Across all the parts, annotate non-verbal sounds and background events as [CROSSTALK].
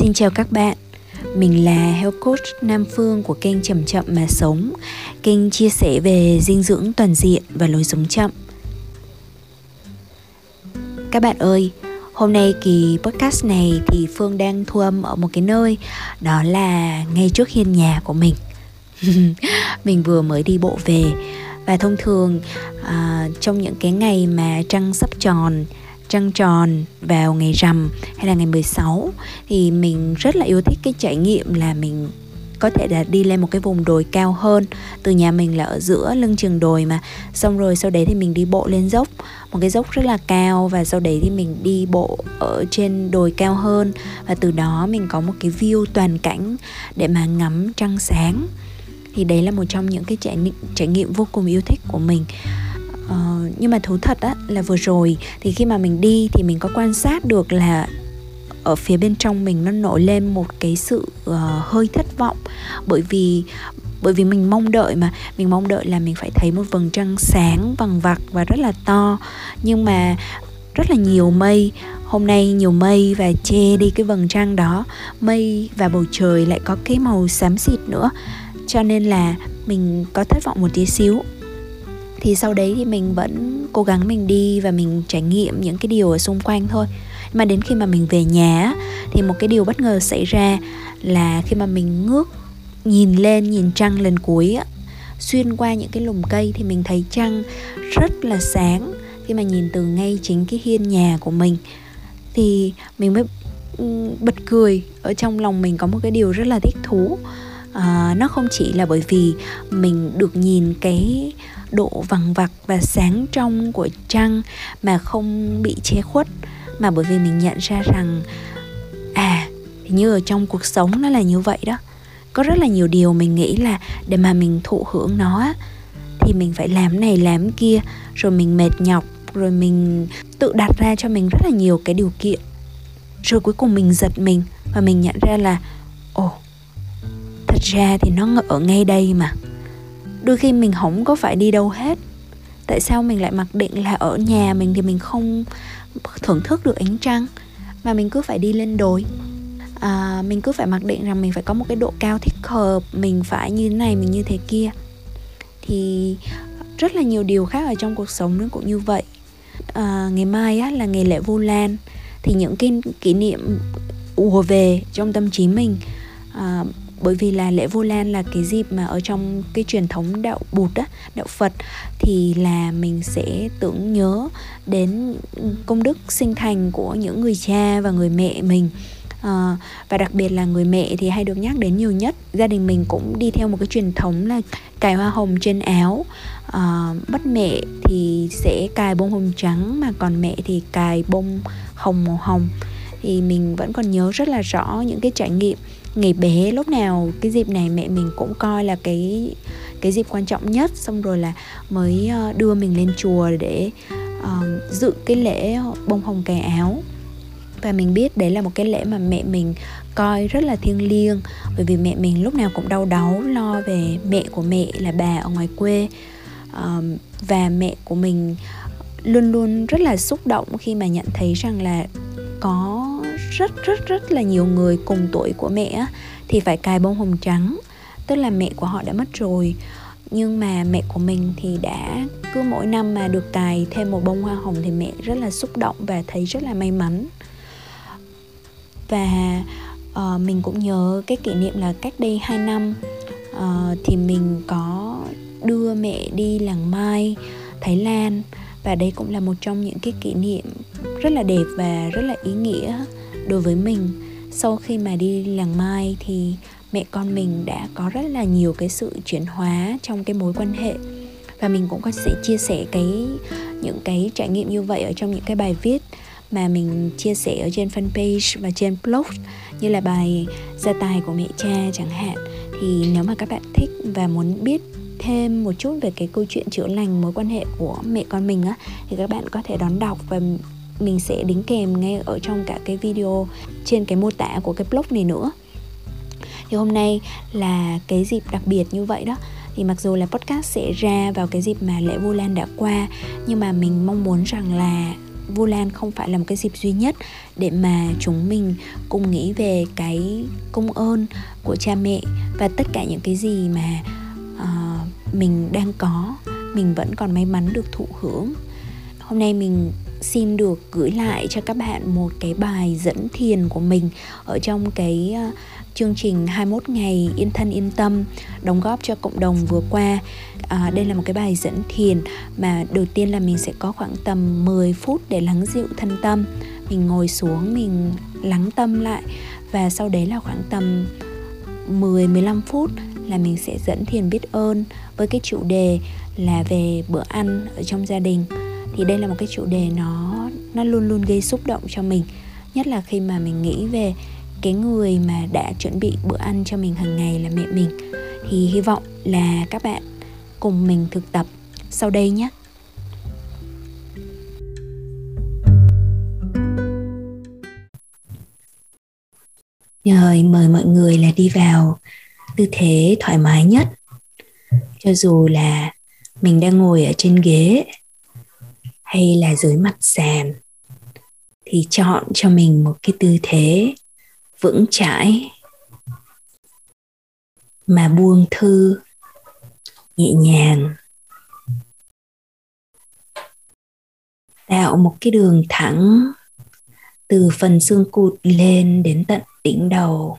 Xin chào các bạn. Mình là Health Coach Nam Phương của kênh Chậm Chậm Mà Sống. Kênh chia sẻ về dinh dưỡng toàn diện và lối sống chậm. Các bạn ơi, hôm nay kỳ podcast này thì Phương đang thu âm ở một cái nơi Đó là ngay trước hiên nhà của mình. [LAUGHS] Mình vừa mới đi bộ về. Và thông thường à, trong những cái ngày mà trăng sắp tròn trăng tròn vào ngày rằm hay là ngày 16 thì mình rất là yêu thích cái trải nghiệm là mình có thể là đi lên một cái vùng đồi cao hơn. Từ nhà mình là ở giữa lưng chừng đồi mà. Xong rồi sau đấy thì mình đi bộ lên dốc. Một cái dốc rất là cao và sau đấy thì mình đi bộ ở trên đồi cao hơn. Và từ đó mình có một cái view toàn cảnh để mà ngắm trăng sáng. Thì đấy là một trong những cái trải nghiệm trải nghiệm vô cùng yêu thích của mình. Ờ, nhưng mà thú thật á là vừa rồi thì khi mà mình đi thì mình có quan sát được là ở phía bên trong mình nó nổi lên một cái sự uh, hơi thất vọng. Bởi vì bởi vì mình mong đợi mà mình mong đợi là mình phải thấy một vầng trăng sáng vằng vặc và rất là to. Nhưng mà rất là nhiều mây hôm nay nhiều mây và che đi cái vầng trăng đó. Mây và bầu trời lại có cái màu xám xịt nữa. Cho nên là mình có thất vọng một tí xíu thì sau đấy thì mình vẫn cố gắng mình đi và mình trải nghiệm những cái điều ở xung quanh thôi. Mà đến khi mà mình về nhà thì một cái điều bất ngờ xảy ra là khi mà mình ngước nhìn lên, nhìn trăng lần cuối á, xuyên qua những cái lùm cây thì mình thấy trăng rất là sáng. Khi mà nhìn từ ngay chính cái hiên nhà của mình thì mình mới bật cười. Ở trong lòng mình có một cái điều rất là thích thú à, nó không chỉ là bởi vì mình được nhìn cái độ vằng vặc và sáng trong của trăng mà không bị che khuất mà bởi vì mình nhận ra rằng à như ở trong cuộc sống nó là như vậy đó. Có rất là nhiều điều mình nghĩ là để mà mình thụ hưởng nó thì mình phải làm này làm kia rồi mình mệt nhọc rồi mình tự đặt ra cho mình rất là nhiều cái điều kiện. Rồi cuối cùng mình giật mình và mình nhận ra là ồ thật ra thì nó ở ngay đây mà. Đôi khi mình không có phải đi đâu hết. Tại sao mình lại mặc định là ở nhà mình thì mình không thưởng thức được ánh trăng mà mình cứ phải đi lên đồi? À, mình cứ phải mặc định rằng mình phải có một cái độ cao thích hợp mình phải như thế này mình như thế kia. Thì rất là nhiều điều khác ở trong cuộc sống nó cũng như vậy. À, ngày mai á, là ngày lễ vu lan thì những cái kỷ niệm ùa về trong tâm trí mình à, bởi vì là lễ Vu Lan là cái dịp mà ở trong cái truyền thống đạo Bụt á, đạo Phật thì là mình sẽ tưởng nhớ đến công đức sinh thành của những người cha và người mẹ mình. À, và đặc biệt là người mẹ thì hay được nhắc đến nhiều nhất. Gia đình mình cũng đi theo một cái truyền thống là cài hoa hồng trên áo. À, bắt mẹ thì sẽ cài bông hồng trắng mà còn mẹ thì cài bông hồng màu hồng. Thì mình vẫn còn nhớ rất là rõ những cái trải nghiệm ngày bé lúc nào cái dịp này mẹ mình cũng coi là cái cái dịp quan trọng nhất. Xong rồi là mới ờ, đưa mình lên chùa để uh, dự cái lễ bông hồng cài áo. Và mình biết đấy là một cái lễ mà mẹ mình coi rất là thiêng liêng bởi vì mẹ mình lúc nào cũng đau đáu lo về mẹ của mẹ là bà ở ngoài quê. Uh, và mẹ của mình luôn luôn rất là xúc động khi mà nhận thấy rằng là có rất rất rất là nhiều người cùng tuổi của mẹ thì phải cài bông hồng trắng. Tức là mẹ của họ đã mất rồi. Nhưng mà mẹ của mình thì đã cứ mỗi năm mà được cài thêm một bông hoa hồng thì mẹ rất là xúc động và thấy rất là may mắn. Và uh, mình cũng nhớ cái kỷ niệm là cách đây 2 năm uh, thì mình có đưa mẹ đi làng mai thái lan. Và đây cũng là một trong những cái kỷ niệm rất là đẹp và rất là ý nghĩa đối với mình. Sau khi mà đi làng mai thì mẹ con mình đã có rất là nhiều cái sự chuyển hóa trong cái mối quan hệ. Và mình cũng có sẽ chia sẻ cái, những cái trải nghiệm như vậy ở trong những cái bài viết mà mình chia sẻ ở trên fanpage và trên blog, như là bài gia tài của mẹ cha chẳng hạn. Thì nếu mà các bạn thích và muốn biết thêm một chút về cái câu chuyện chữa lành, mối quan hệ của mẹ con mình á, thì các bạn có thể đón đọc và mình sẽ đính kèm ngay ở trong cả cái video trên cái mô tả của cái blog này nữa. Thì hôm nay là cái dịp đặc biệt như vậy đó. Thì mặc dù là podcast sẽ ra vào cái dịp mà lễ Vu Lan đã qua nhưng mà mình mong muốn rằng là Vu Lan không phải là một cái dịp duy nhất để mà chúng mình cùng nghĩ về cái công ơn của cha mẹ và tất cả những cái gì mà uh, mình đang có mình vẫn còn may mắn được thụ hưởng. Hôm nay mình xin được gửi lại cho các bạn một cái bài dẫn thiền của mình ở trong cái ờ, chương trình 21 ngày yên thân yên tâm đóng góp cho cộng đồng vừa qua. À, đây là một cái bài dẫn thiền mà đầu tiên là mình sẽ có khoảng tầm 10 phút để lắng dịu thân tâm. Mình ngồi xuống mình lắng tâm lại và sau đấy là khoảng tầm 10 15 phút là mình sẽ dẫn thiền biết ơn với cái chủ đề là về bữa ăn ở trong gia đình thì đây là một cái chủ đề nó nó luôn luôn gây xúc động cho mình. Nhất là khi mà mình nghĩ về cái người mà đã chuẩn bị bữa ăn cho mình hàng ngày là mẹ mình. Thì hy vọng là các bạn cùng mình thực tập sau đây nhé. Rồi mời mọi người là đi vào tư thế thoải mái nhất. Cho dù là mình đang ngồi ở trên ghế hay là dưới mặt sàn, thì chọn cho mình một cái tư thế vững chãi, mà buông thư, nhẹ nhàng. Tạo một cái đường thẳng từ phần xương cụt lên đến tận đỉnh đầu.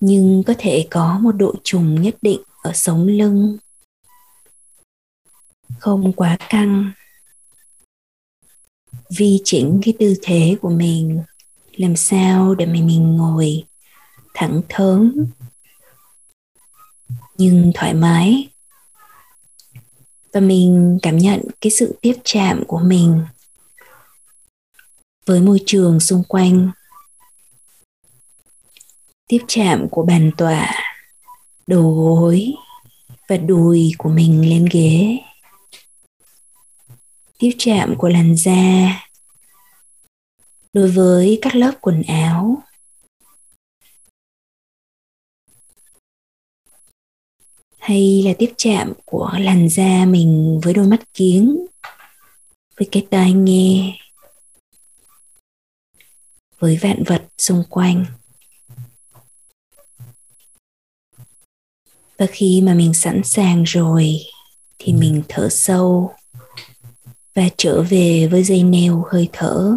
Nhưng có thể có một độ trùng nhất định ở sống lưng không quá căng. Vi chỉnh cái tư thế của mình, làm sao để mà mình ngồi thẳng thớm, nhưng thoải mái. Và mình cảm nhận cái sự tiếp chạm của mình với môi trường xung quanh. Tiếp chạm của bàn tọa, đầu gối và đùi của mình lên ghế tiếp chạm của làn da. Đối với các lớp quần áo. Hay là tiếp chạm của làn da mình với đôi mắt kiến. Với cái tai nghe. Với vạn vật xung quanh. Và khi mà mình sẵn sàng rồi, thì mình thở sâu và trở về với dây neo hơi thở.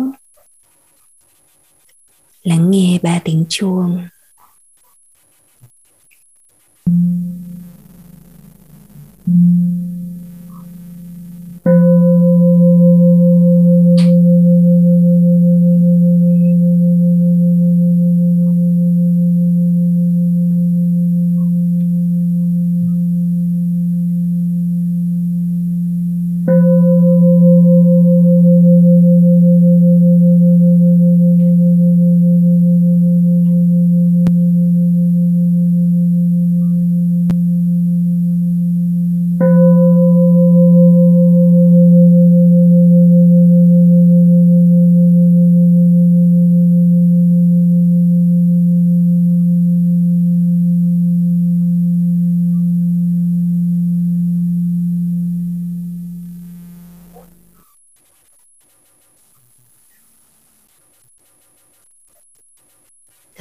Lắng nghe ba tiếng chuông.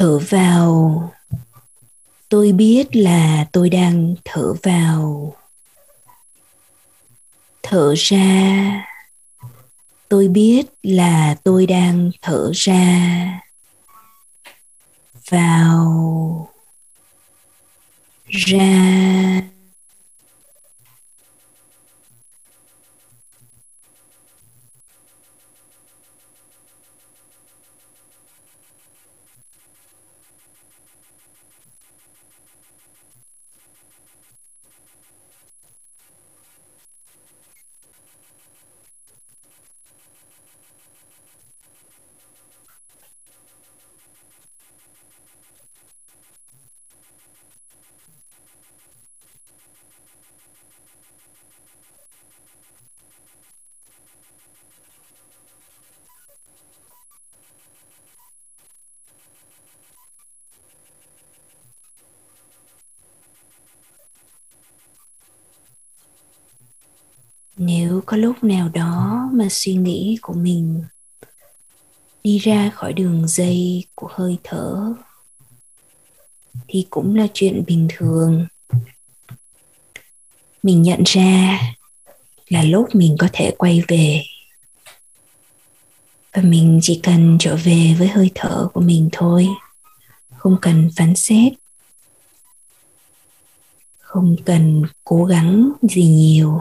Thở vào. Tôi biết là tôi đang thở vào. Thở ra. Tôi biết là tôi đang thở ra. Vào. Ra. Có lúc nào đó mà suy nghĩ của mình đi ra khỏi đường dây của hơi thở thì cũng là chuyện bình thường. Mình nhận ra là lúc mình có thể quay về và mình chỉ cần trở về với hơi thở của mình thôi, không cần phán xét, không cần cố gắng gì nhiều.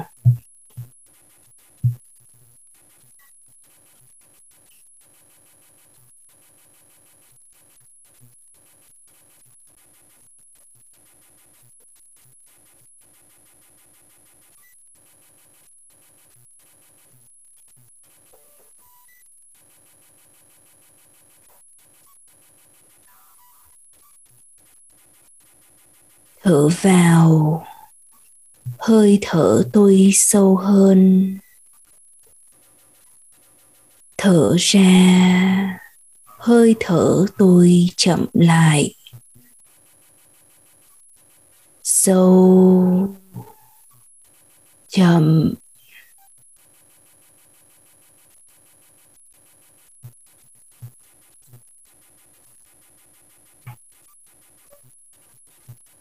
Thở vào. Hơi thở tôi sâu hơn. Thở ra. Hơi thở tôi chậm lại. Sâu. Chậm.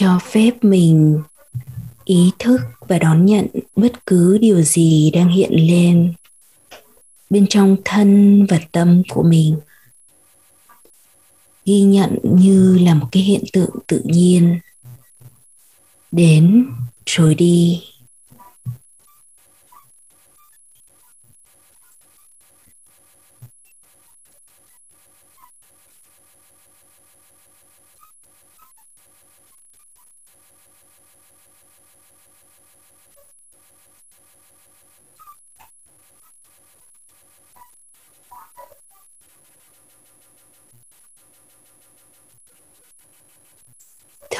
cho phép mình ý thức và đón nhận bất cứ điều gì đang hiện lên bên trong thân và tâm của mình ghi nhận như là một cái hiện tượng tự nhiên. Đến rồi đi.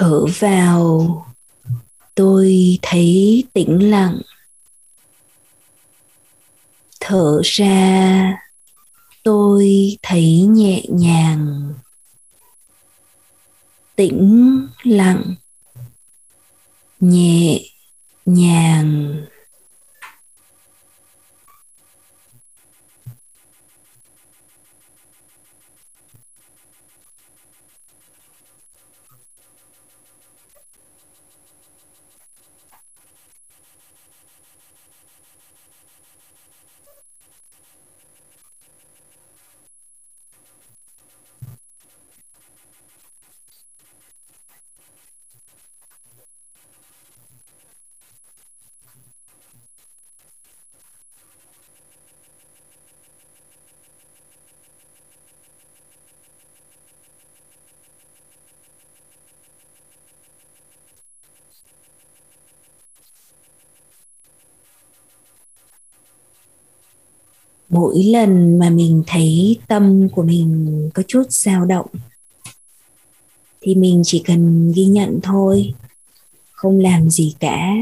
Thở vào. Tôi thấy tĩnh lặng. Thở ra, tôi thấy nhẹ nhàng. Tĩnh lặng. Nhẹ nhàng. Mỗi lần mà mình thấy tâm của mình có chút dao động thì mình chỉ cần ghi nhận thôi, không làm gì cả.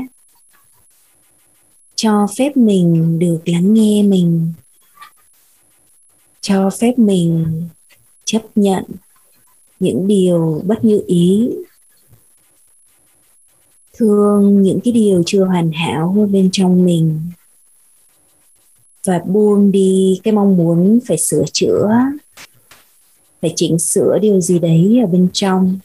Cho phép mình được lắng nghe mình. Cho phép mình chấp nhận những điều bất như ý. Thương những cái điều chưa hoàn hảo bên trong mình. Và buông đi cái mong muốn phải sửa chữa phải chỉnh sửa điều gì đấy ở bên trong.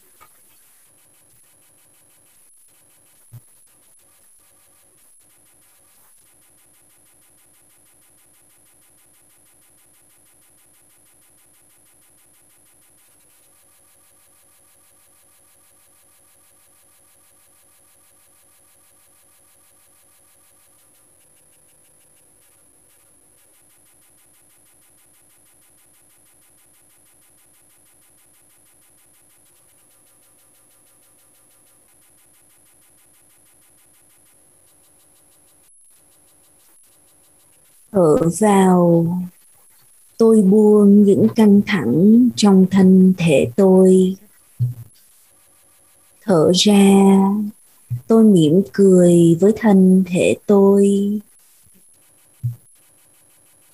Thở vào. Tôi buông những căng thẳng trong thân thể tôi. Thở ra, tôi mỉm cười với thân thể tôi.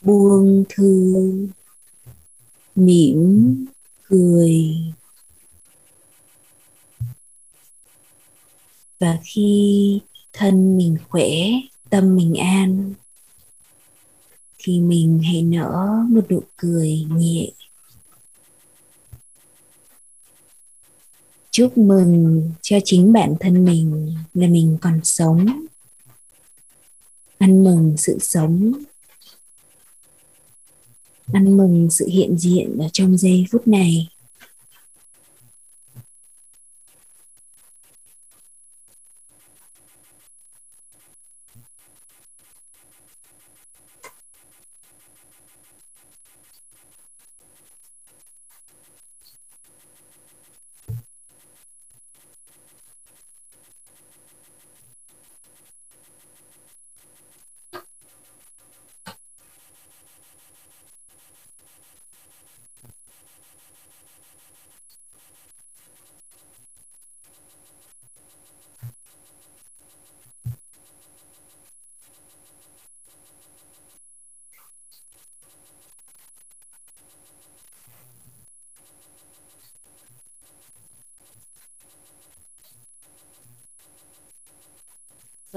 Buông thư, mỉm cười. Và khi thân mình khỏe, tâm mình an thì mình hãy nở một nụ cười nhẹ. Chúc mừng cho chính bản thân mình là mình còn sống. Ăn mừng sự sống. Ăn mừng sự hiện diện ở trong giây phút này.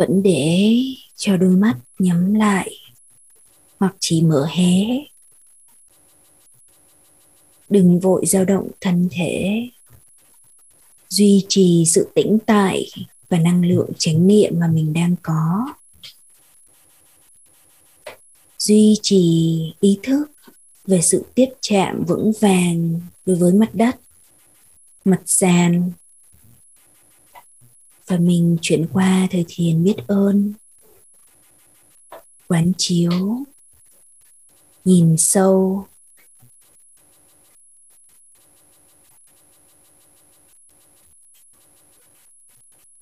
Vẫn để cho đôi mắt nhắm lại hoặc chỉ mở hé. Đừng vội dao động thân thể. Duy trì sự tĩnh tại và năng lượng chánh niệm mà mình đang có. Duy trì ý thức về sự tiếp chạm vững vàng đối với mặt đất, mặt sàn và mình chuyển qua thời thiền biết ơn, quán chiếu, nhìn sâu,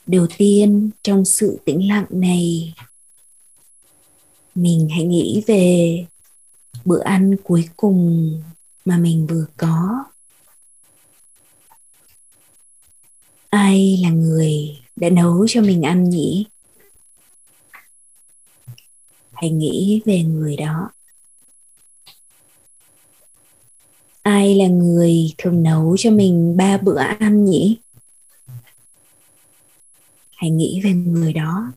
đầu tiên trong sự tĩnh lặng này, mình hãy nghĩ về bữa ăn cuối cùng mà mình vừa có. Ai là người đã nấu cho mình ăn nhỉ? Hãy nghĩ về người đó. Ai là người thường nấu cho mình ba bữa ăn nhỉ? Hãy nghĩ về người đó.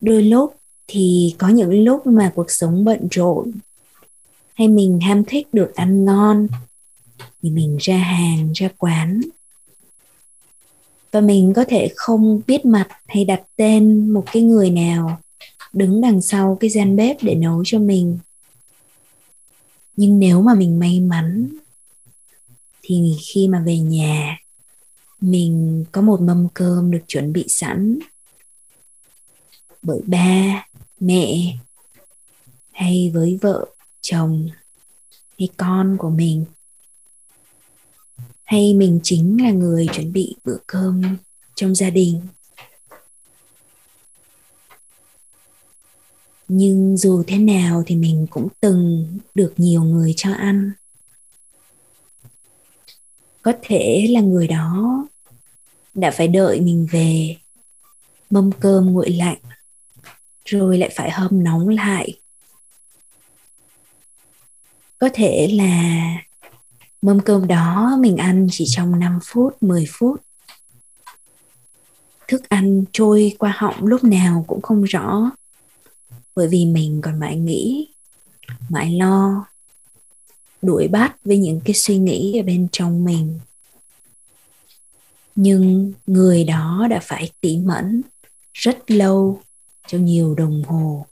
Đôi lúc thì có những lúc mà cuộc sống bận rộn, hay mình ham thích được ăn ngon, thì mình ra hàng, ra quán và mình có thể không biết mặt hay đặt tên một cái người nào đứng đằng sau cái gian bếp để nấu cho mình. Nhưng nếu mà mình may mắn, thì khi mà về nhà, mình có một mâm cơm được chuẩn bị sẵn. Bởi ba, mẹ, hay với vợ, chồng, hay con của mình hay mình chính là người chuẩn bị bữa cơm trong gia đình? Nhưng dù thế nào thì mình cũng từng được nhiều người cho ăn. Có thể là người đó đã phải đợi mình về, mâm cơm nguội lạnh, rồi lại phải hâm nóng lại. Có thể là mâm cơm đó mình ăn chỉ trong 5 phút, 10 phút. Thức ăn trôi qua họng lúc nào cũng không rõ. Bởi vì mình còn mãi nghĩ, mãi lo, đuổi bắt với những cái suy nghĩ ở bên trong mình. Nhưng người đó đã phải tỉ mẫn rất lâu trong nhiều đồng hồ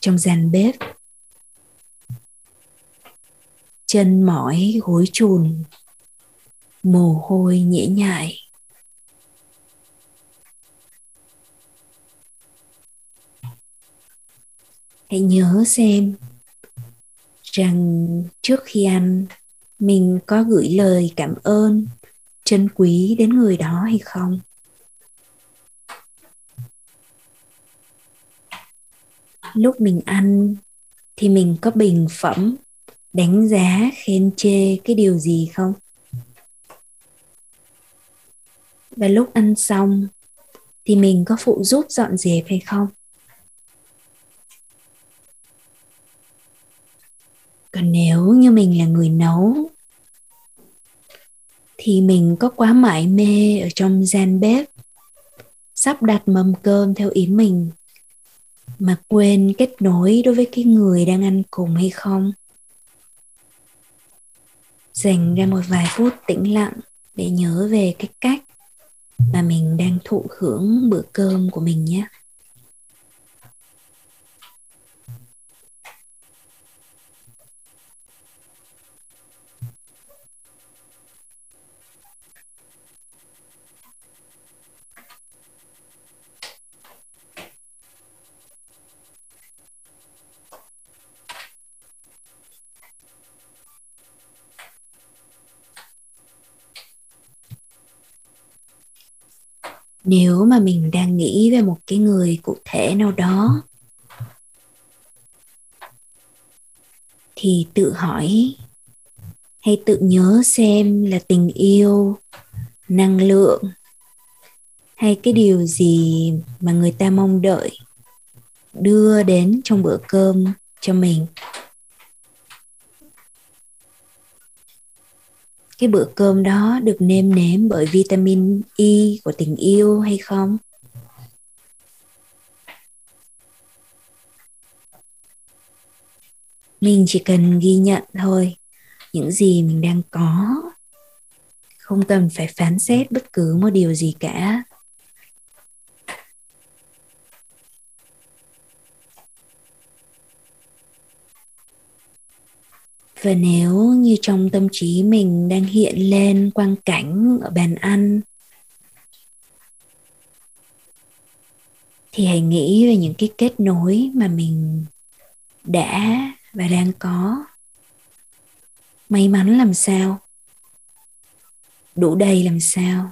trong gian bếp chân mỏi gối chùn mồ hôi nhễ nhại. Hãy nhớ xem rằng trước khi ăn, mình có gửi lời cảm ơn chân quý đến người đó hay không? Lúc mình ăn thì mình có bình phẩm đánh giá khen chê cái điều gì không? Và lúc ăn xong thì mình có phụ giúp dọn dẹp hay không? Còn nếu như mình là người nấu, thì mình có quá mải mê ở trong gian bếp, sắp đặt mâm cơm theo ý mình, mà quên kết nối đối với cái người đang ăn cùng hay không? Dành ra một vài phút tĩnh lặng để nhớ về cái cách mà mình đang thụ hưởng bữa cơm của mình nhé. Nếu mà mình đang nghĩ về một cái người cụ thể nào đó, thì tự hỏi, hay tự nhớ xem là tình yêu, năng lượng, hay cái điều gì mà người ta mong đợi đưa đến trong bữa cơm cho mình. Cái bữa cơm đó được nêm nếm bởi vitamin E của tình yêu hay không? Mình chỉ cần ghi nhận thôi, những gì mình đang có. Không cần phải phán xét bất cứ một điều gì cả. Và nếu như trong tâm trí mình đang hiện lên quang cảnh ở bàn ăn, thì hãy nghĩ về những cái kết nối mà mình đã và đang có. May mắn làm sao? Đủ đầy làm sao?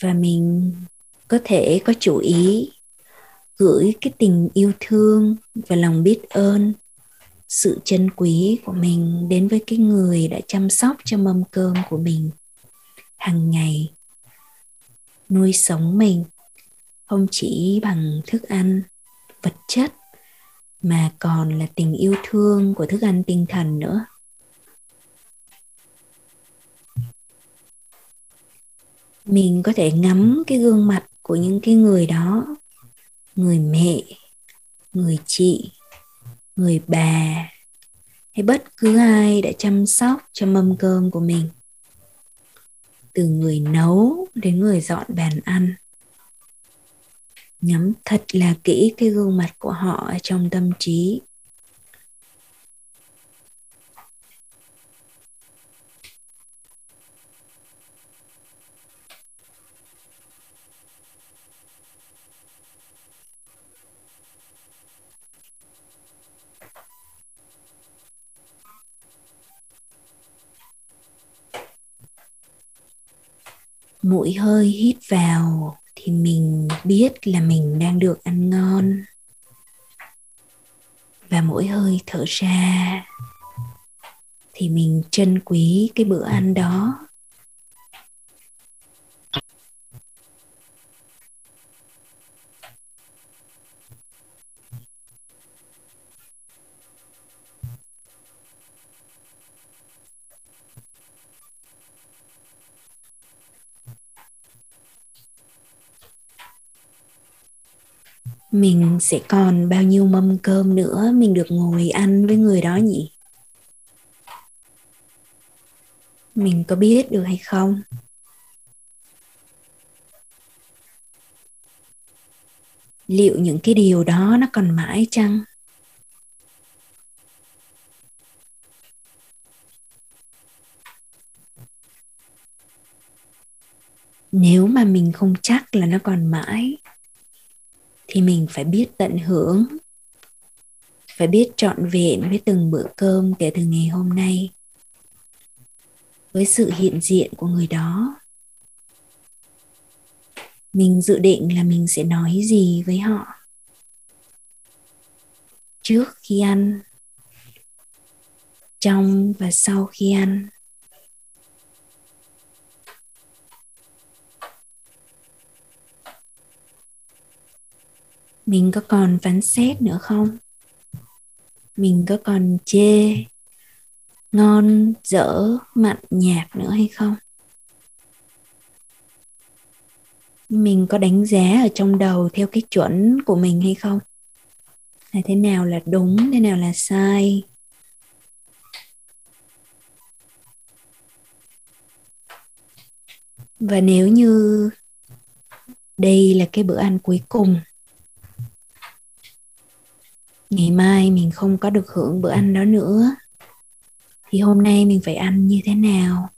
Và mình có thể có chủ ý gửi cái tình yêu thương và lòng biết ơn, sự chân quý của mình đến với cái người đã chăm sóc cho mâm cơm của mình hàng ngày, nuôi sống mình, không chỉ bằng thức ăn, vật chất, mà còn là tình yêu thương của thức ăn tinh thần nữa. Mình có thể ngắm cái gương mặt của những cái người đó người mẹ, người chị, người bà, hay bất cứ ai đã chăm sóc cho mâm cơm của mình. Từ người nấu đến người dọn bàn ăn. Nhắm thật là kỹ cái gương mặt của họ ở trong tâm trí. Mỗi hơi hít vào thì mình biết là mình đang được ăn ngon. Và mỗi hơi thở ra thì mình trân quý cái bữa ăn đó. mình sẽ còn bao nhiêu mâm cơm nữa mình được ngồi ăn với người đó nhỉ? Mình có biết được hay không? Liệu những cái điều đó nó còn mãi chăng? Nếu mà mình không chắc là nó còn mãi thì mình phải biết tận hưởng, phải biết trọn vẹn với từng bữa cơm kể từ ngày hôm nay với sự hiện diện của người đó. Mình dự định là mình sẽ nói gì với họ? Trước khi ăn, trong và sau khi ăn. Mình có còn phán xét nữa không? Mình có còn chê ngon, dở, mặn nhạt nữa hay không? Mình có đánh giá ở trong đầu theo cái chuẩn của mình hay không? Là thế nào là đúng, thế nào là sai? Và nếu như đây là cái bữa ăn cuối cùng ngày mai mình không có được hưởng bữa ăn đó nữa. Thì hôm nay mình phải ăn như thế nào?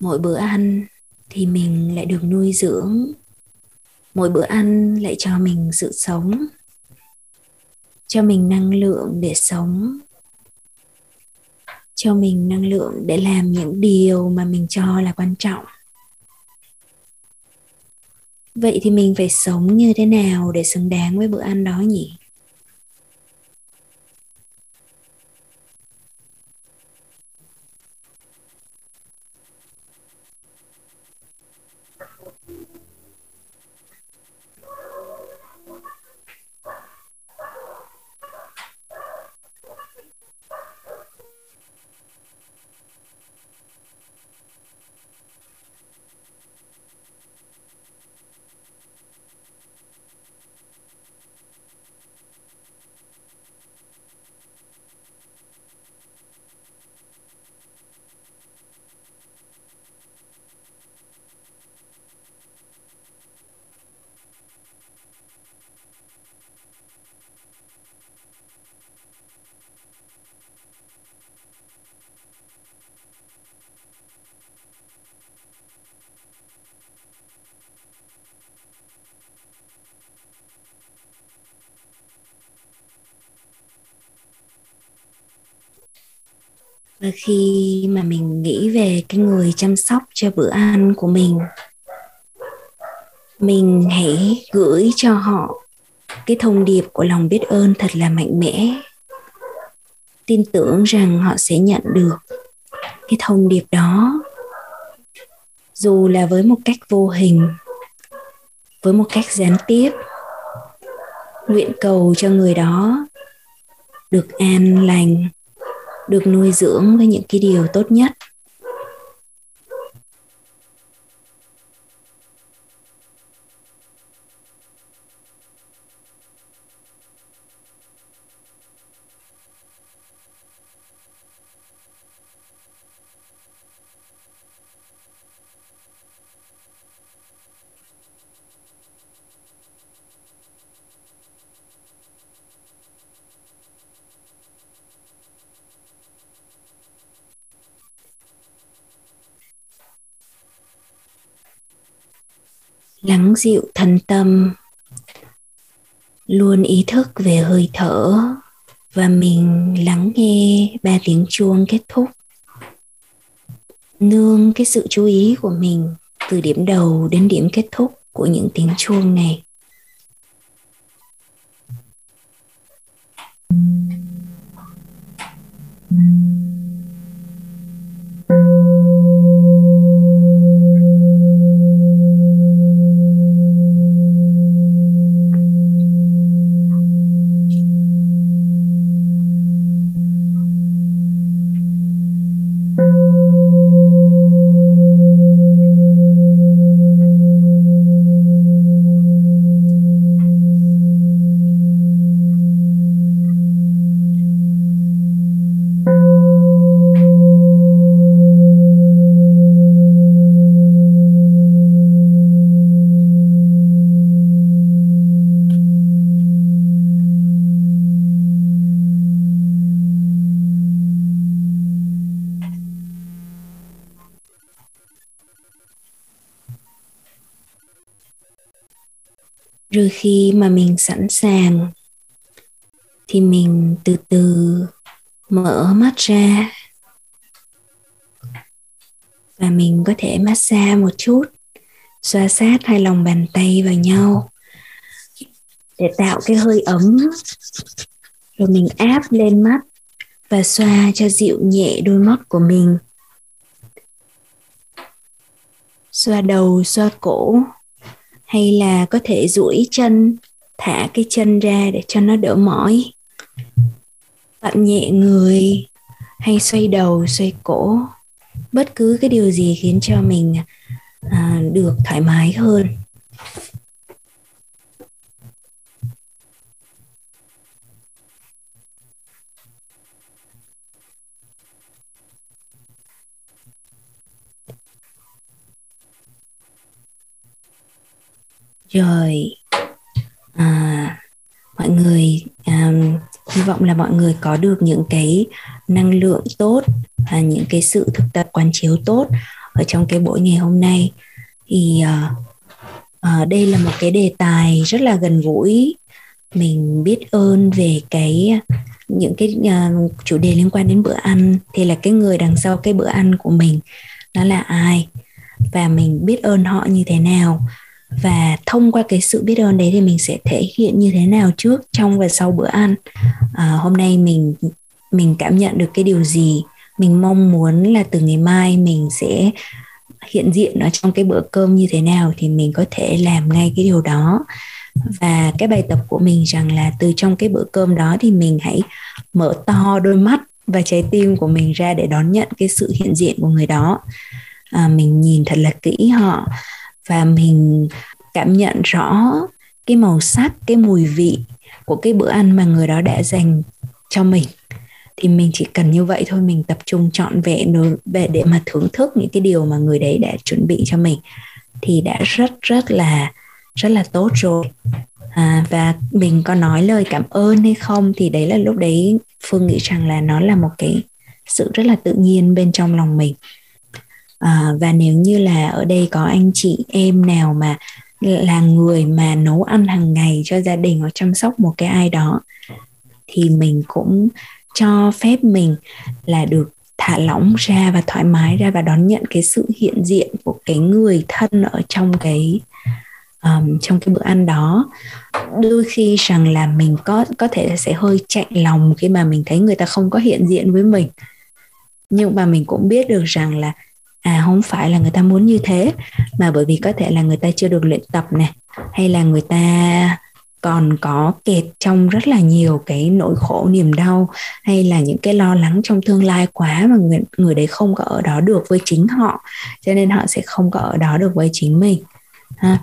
Mỗi bữa ăn thì mình lại được nuôi dưỡng. Mỗi bữa ăn lại cho mình sự sống, cho mình năng lượng để sống, cho mình năng lượng để làm những điều mà mình cho là quan trọng. Vậy thì mình phải sống như thế nào để xứng đáng với bữa ăn đó nhỉ? Và khi mà mình nghĩ về cái người chăm sóc cho bữa ăn của mình mình hãy gửi cho họ cái thông điệp của lòng biết ơn thật là mạnh mẽ. Tin tưởng rằng họ sẽ nhận được cái thông điệp đó. Dù là với một cách vô hình, với một cách gián tiếp, nguyện cầu cho người đó được an lành được nuôi dưỡng với những cái điều tốt nhất. Lắng dịu thân tâm. Luôn ý thức về hơi thở. Và mình lắng nghe ba tiếng chuông kết thúc. Nương cái sự chú ý của mình từ điểm đầu đến điểm kết thúc của những tiếng chuông này. Rồi khi mà mình sẵn sàng, thì mình từ từ mở mắt ra. Và mình có thể massage một chút, xoa sát hai lòng bàn tay vào nhau để tạo cái hơi ấm. Rồi mình áp lên mắt và xoa cho dịu nhẹ đôi mắt của mình. Xoa đầu, xoa cổ hay là có thể duỗi chân thả cái chân ra để cho nó đỡ mỏi? Vặn nhẹ người hay xoay đầu xoay cổ? Bất cứ cái điều gì khiến cho mình à, được thoải mái hơn. Rồi à, mọi người à, hy vọng là mọi người có được những cái năng lượng tốt và những cái sự thực tập quán chiếu tốt ở trong cái buổi ngày hôm nay. Thì uh, uh, đây là một cái đề tài rất là gần gũi. Mình biết ơn về cái những cái uh, chủ đề liên quan đến bữa ăn. Thì là cái người đằng sau cái bữa ăn của mình nó là ai? Và mình biết ơn họ như thế nào? Và thông qua cái sự biết ơn đấy thì mình sẽ thể hiện như thế nào trước trong và sau bữa ăn. À, hôm nay mình mình cảm nhận được cái điều gì? Mình mong muốn là từ ngày mai mình sẽ hiện diện ở trong cái bữa cơm như thế nào thì mình có thể làm ngay cái điều đó. Và cái bài tập của mình rằng là từ trong cái bữa cơm đó thì mình hãy mở to đôi mắt và trái tim của mình ra để đón nhận cái sự hiện diện của người đó. À, mình nhìn thật là kỹ họ và mình cảm nhận rõ cái màu sắc cái mùi vị của cái bữa ăn mà người đó đã dành cho mình. Thì mình chỉ cần như vậy thôi mình tập trung trọn vẹn về để mà thưởng thức những cái điều mà người đấy đã chuẩn bị cho mình thì đã rất rất là rất là tốt rồi. À, và mình có nói lời cảm ơn hay không thì đấy là lúc đấy phương nghĩ rằng là nó là một cái sự rất là tự nhiên bên trong lòng mình à, và nếu như là ở đây có anh chị em nào mà là người mà nấu ăn hàng ngày cho gia đình hoặc chăm sóc một cái ai đó thì mình cũng cho phép mình là được thả lỏng ra và thoải mái ra và đón nhận cái sự hiện diện của cái người thân ở trong cái um, trong cái bữa ăn đó. Đôi khi rằng là mình có có thể sẽ hơi chạy lòng khi mà mình thấy người ta không có hiện diện với mình. Nhưng mà mình cũng biết được rằng là à không phải là người ta muốn như thế, mà bởi vì có thể là người ta chưa được luyện tập này hay là người ta còn có kẹt trong rất là nhiều cái nỗi khổ, niềm đau, hay là những cái lo lắng trong tương lai quá mà người người đấy không có ở đó được với chính họ, cho nên họ sẽ không có ở đó được với chính mình, ha.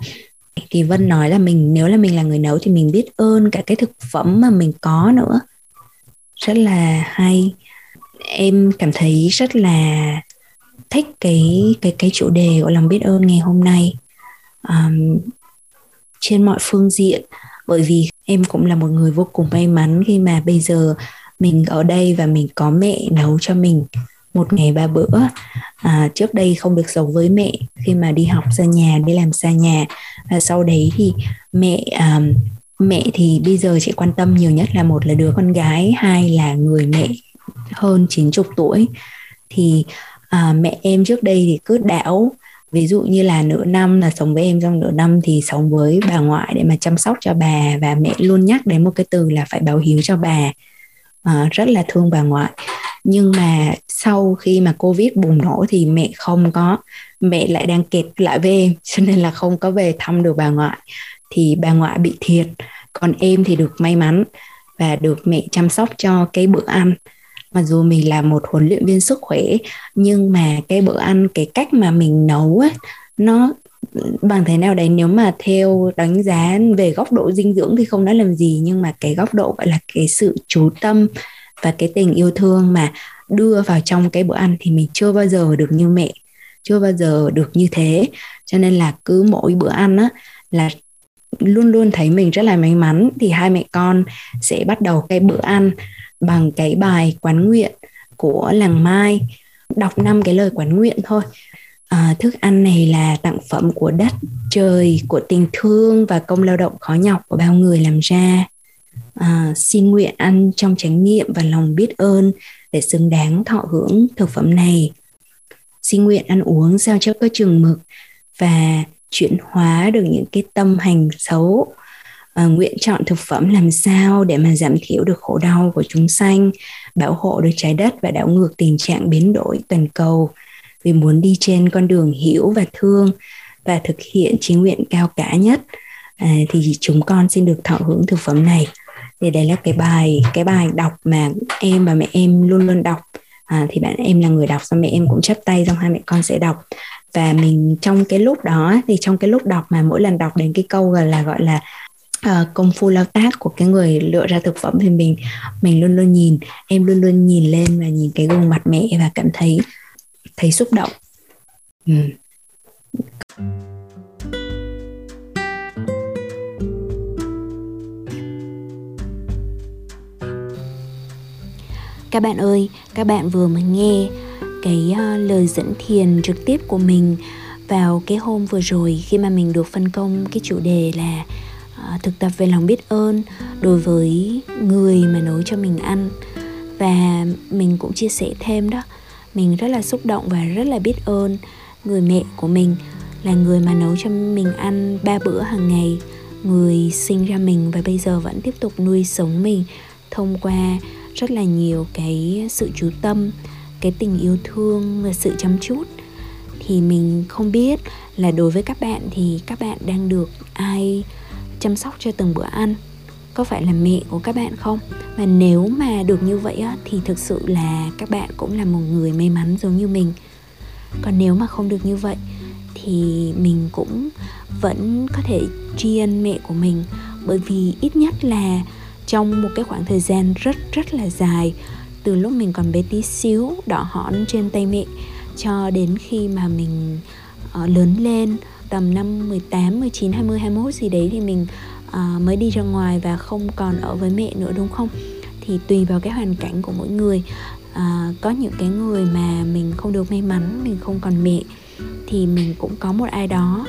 Thì vân nói là mình, nếu là mình là người nấu thì mình biết ơn cả cái thực phẩm mà mình có nữa. Rất là hay. Em cảm thấy rất là thích cái cái cái chủ đề của lòng biết ơn ngày hôm nay um, trên mọi phương diện. Bởi vì em cũng là một người vô cùng may mắn khi mà bây giờ mình ở đây và mình có mẹ nấu cho mình một ngày ba bữa. À, trước đây không được sống với mẹ khi mà đi học xa nhà đi làm xa nhà. Và sau đấy thì mẹ à, mẹ thì bây giờ chị quan tâm nhiều nhất là một là đứa con gái hai là người mẹ hơn 90 tuổi. Thì à, mẹ em trước đây thì cứ đảo. Ví dụ như là nửa năm là sống với em trong nửa năm thì sống với bà ngoại để mà chăm sóc cho bà. Và mẹ luôn nhắc đến một cái từ là phải báo hiếu cho bà. À, rất là thương bà ngoại. Nhưng mà sau khi mà covid bùng nổ thì mẹ không có mẹ lại đang kẹt lại với em cho nên là không có về thăm được bà ngoại. Thì bà ngoại bị thiệt. Còn em thì được may mắn và được mẹ chăm sóc cho cái bữa ăn mặc dù mình là một huấn luyện viên sức khỏe, nhưng mà cái bữa ăn, cái cách mà mình nấu ấy nó bằng thế nào đấy? Nếu mà theo đánh giá về góc độ dinh dưỡng thì không nói làm gì, nhưng mà cái góc độ gọi là cái sự chú tâm và cái tình yêu thương mà đưa vào trong cái bữa ăn thì mình chưa bao giờ được như mẹ, chưa bao giờ được như thế. Cho nên là cứ mỗi bữa ăn á, là luôn luôn thấy mình rất là may mắn thì hai mẹ con sẽ bắt đầu cái bữa ăn bằng cái bài quán nguyện của làng Mai. Đọc năm cái lời quán nguyện thôi. À, thức ăn này là tặng phẩm của đất trời của tình thương và công lao động khó nhọc của bao người làm ra. À, xin nguyện ăn trong chánh niệm và lòng biết ơn để xứng đáng thọ hưởng thực phẩm này. Xin nguyện ăn uống sao cho có chừng mực và chuyển hóa được những cái tâm hành xấu à, nguyện chọn thực phẩm làm sao để mà giảm thiểu được khổ đau của chúng sanh bảo hộ được trái đất và đảo ngược tình trạng biến đổi toàn cầu. Vì muốn đi trên con đường hiểu và thương và thực hiện chí nguyện cao cả nhất à, thì chúng con xin được thọ hưởng thực phẩm này. Thì đây là cái bài cái bài đọc mà em và mẹ em luôn luôn đọc. À, thì bạn em là người đọc xong mẹ em cũng chấp tay xong hai mẹ con sẽ đọc. Và mình trong cái lúc đó thì trong cái lúc đọc mà mỗi lần đọc đến cái câu gọi là gọi là uh, công phu lao tác của cái người lựa ra thực phẩm thì mình mình luôn luôn nhìn em luôn luôn nhìn lên và nhìn cái gương mặt mẹ và cảm thấy thấy xúc động ừ. các bạn ơi các bạn vừa mới nghe cái uh, lời dẫn thiền trực tiếp của mình vào cái hôm vừa rồi khi mà mình được phân công cái chủ đề là À, thực tập về lòng biết ơn đối với người mà nấu cho mình ăn. Và mình cũng chia sẻ thêm đó, mình rất là xúc động và rất là biết ơn người mẹ của mình là người mà nấu cho mình ăn ba bữa hàng ngày. Người sinh ra mình và bây giờ vẫn tiếp tục nuôi sống mình thông qua rất là nhiều cái sự chú tâm, cái tình yêu thương và sự chăm chút. Thì mình không biết là đối với các bạn thì các bạn đang được ai chăm sóc cho từng bữa ăn. Có phải là mẹ của các bạn không? Và nếu mà được như vậy á, thì thực sự là các bạn cũng là một người may mắn giống như mình. Còn nếu mà không được như vậy thì mình cũng vẫn có thể tri ân mẹ của mình. Bởi vì ít nhất là trong một cái khoảng thời gian rất rất là dài từ lúc mình còn bé tí xíu đỏ hỏn trên tay mẹ cho đến khi mà mình uh, lớn lên tầm năm 18, 19, 20, 21 gì đấy thì mình uh, mới đi ra ngoài và không còn ở với mẹ nữa đúng không? Thì tùy vào cái hoàn cảnh của mỗi người. Uh, có những cái người mà mình không được may mắn mình không còn mẹ thì mình cũng có một ai đó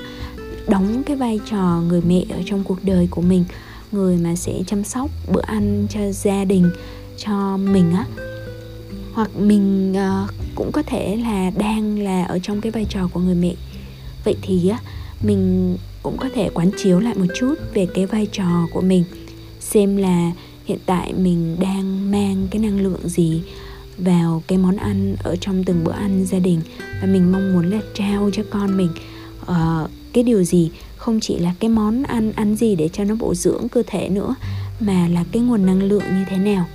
đóng cái vai trò người mẹ ở trong cuộc đời của mình người mà sẽ chăm sóc bữa ăn cho gia đình cho mình á. Hoặc mình uh, cũng có thể là đang là ở trong cái vai trò của người mẹ vậy thì á mình cũng có thể quán chiếu lại một chút về cái vai trò của mình xem là hiện tại mình đang mang cái năng lượng gì vào cái món ăn ở trong từng bữa ăn gia đình và mình mong muốn là trao cho con mình. Uh, cái điều gì không chỉ là cái món ăn ăn gì để cho nó bổ dưỡng cơ thể nữa mà là cái nguồn năng lượng như thế nào.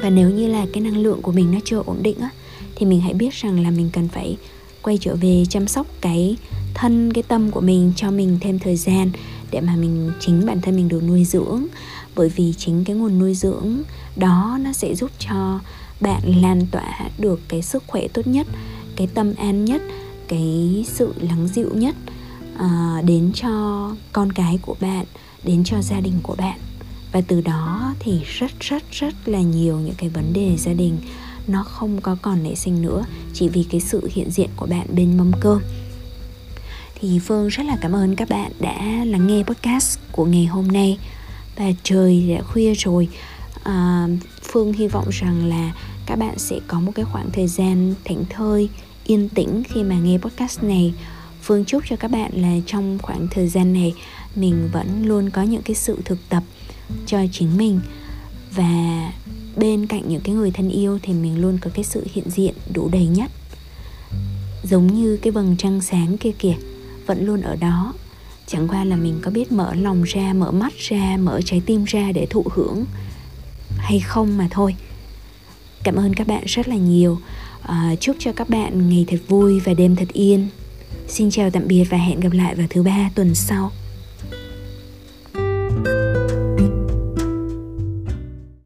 Và nếu như là cái năng lượng của mình nó chưa ổn định á thì mình hãy biết rằng là mình cần phải quay trở về chăm sóc cái thân cái tâm của mình cho mình thêm thời gian để mà mình chính bản thân mình được nuôi dưỡng. Bởi vì chính cái nguồn nuôi dưỡng đó nó sẽ giúp cho bạn lan tỏa được cái sức khỏe tốt nhất cái tâm an nhất cái sự lắng dịu nhất à, đến cho con cái của bạn đến cho gia đình của bạn. Và từ đó thì rất rất rất là nhiều những cái vấn đề gia đình nó không có còn nảy sinh nữa chỉ vì cái sự hiện diện của bạn bên mâm cơm thì phương rất là cảm ơn các bạn đã lắng nghe podcast của ngày hôm nay. Và trời đã khuya rồi. À, phương hy vọng rằng là các bạn sẽ có một cái khoảng thời gian thảnh thơi yên tĩnh khi mà nghe podcast này. Phương chúc cho các bạn là trong khoảng thời gian này mình vẫn luôn có những cái sự thực tập cho chính mình. Và bên cạnh những cái người thân yêu thì mình luôn có cái sự hiện diện đủ đầy nhất. Giống như cái vầng trăng sáng kia kìa vẫn luôn ở đó. Chẳng qua là mình có biết mở lòng ra mở mắt ra mở trái tim ra để thụ hưởng hay không mà thôi. Cảm ơn các bạn rất là nhiều. À, chúc cho các bạn ngày thật vui và đêm thật yên. Xin chào tạm biệt và hẹn gặp lại vào thứ ba tuần sau.